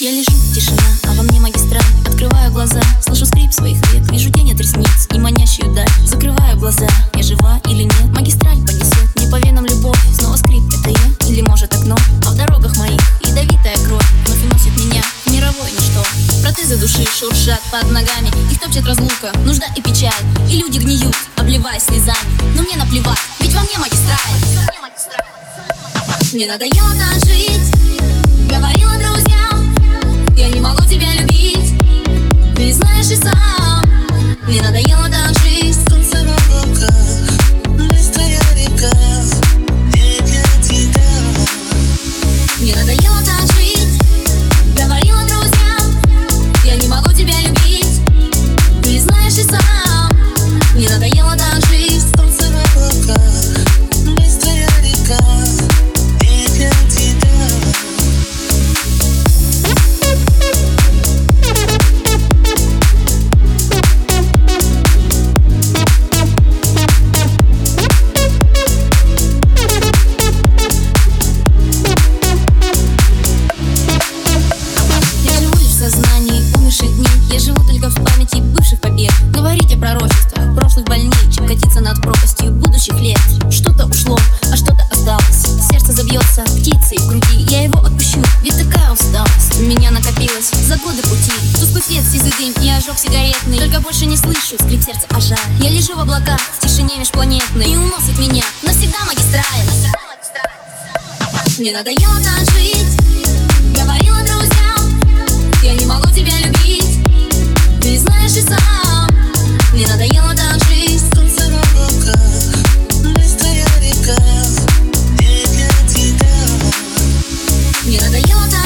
Я лежу, тишина, а во мне магистраль. Открываю глаза, слышу скрип своих век Вижу тень от ресниц и манящую даль. Закрываю глаза, я жива или нет. Магистраль понесет, не по венам любовь. Снова скрип, это я или может окно? А в дорогах моих ядовитая кровь Вновь уносит меня в мировое ничто. Протезы души шуршат под ногами Их топчет разлука, нужда и печаль. И люди гниют, обливаясь слезами. Но мне наплевать, ведь во мне магистраль. Мне надоело жить друзьям Я не могу тебя любить. Ты знаешь и сам Мне надоело так жить. Солнце в облаках, быстрая тебя. Мне надоело пути. Тусклый свет, сизый дым и ожог сигаретный. Только больше не слышу скрип сердца а о Я лежу в облаках, в тишине межпланетной. И уносит меня навсегда магистраль. Мне надоело так жить. Говорила друзьям Я не могу тебя любить. Ты знаешь и сам. Мне надоело так жить. Солнце в река Не Мне надоело так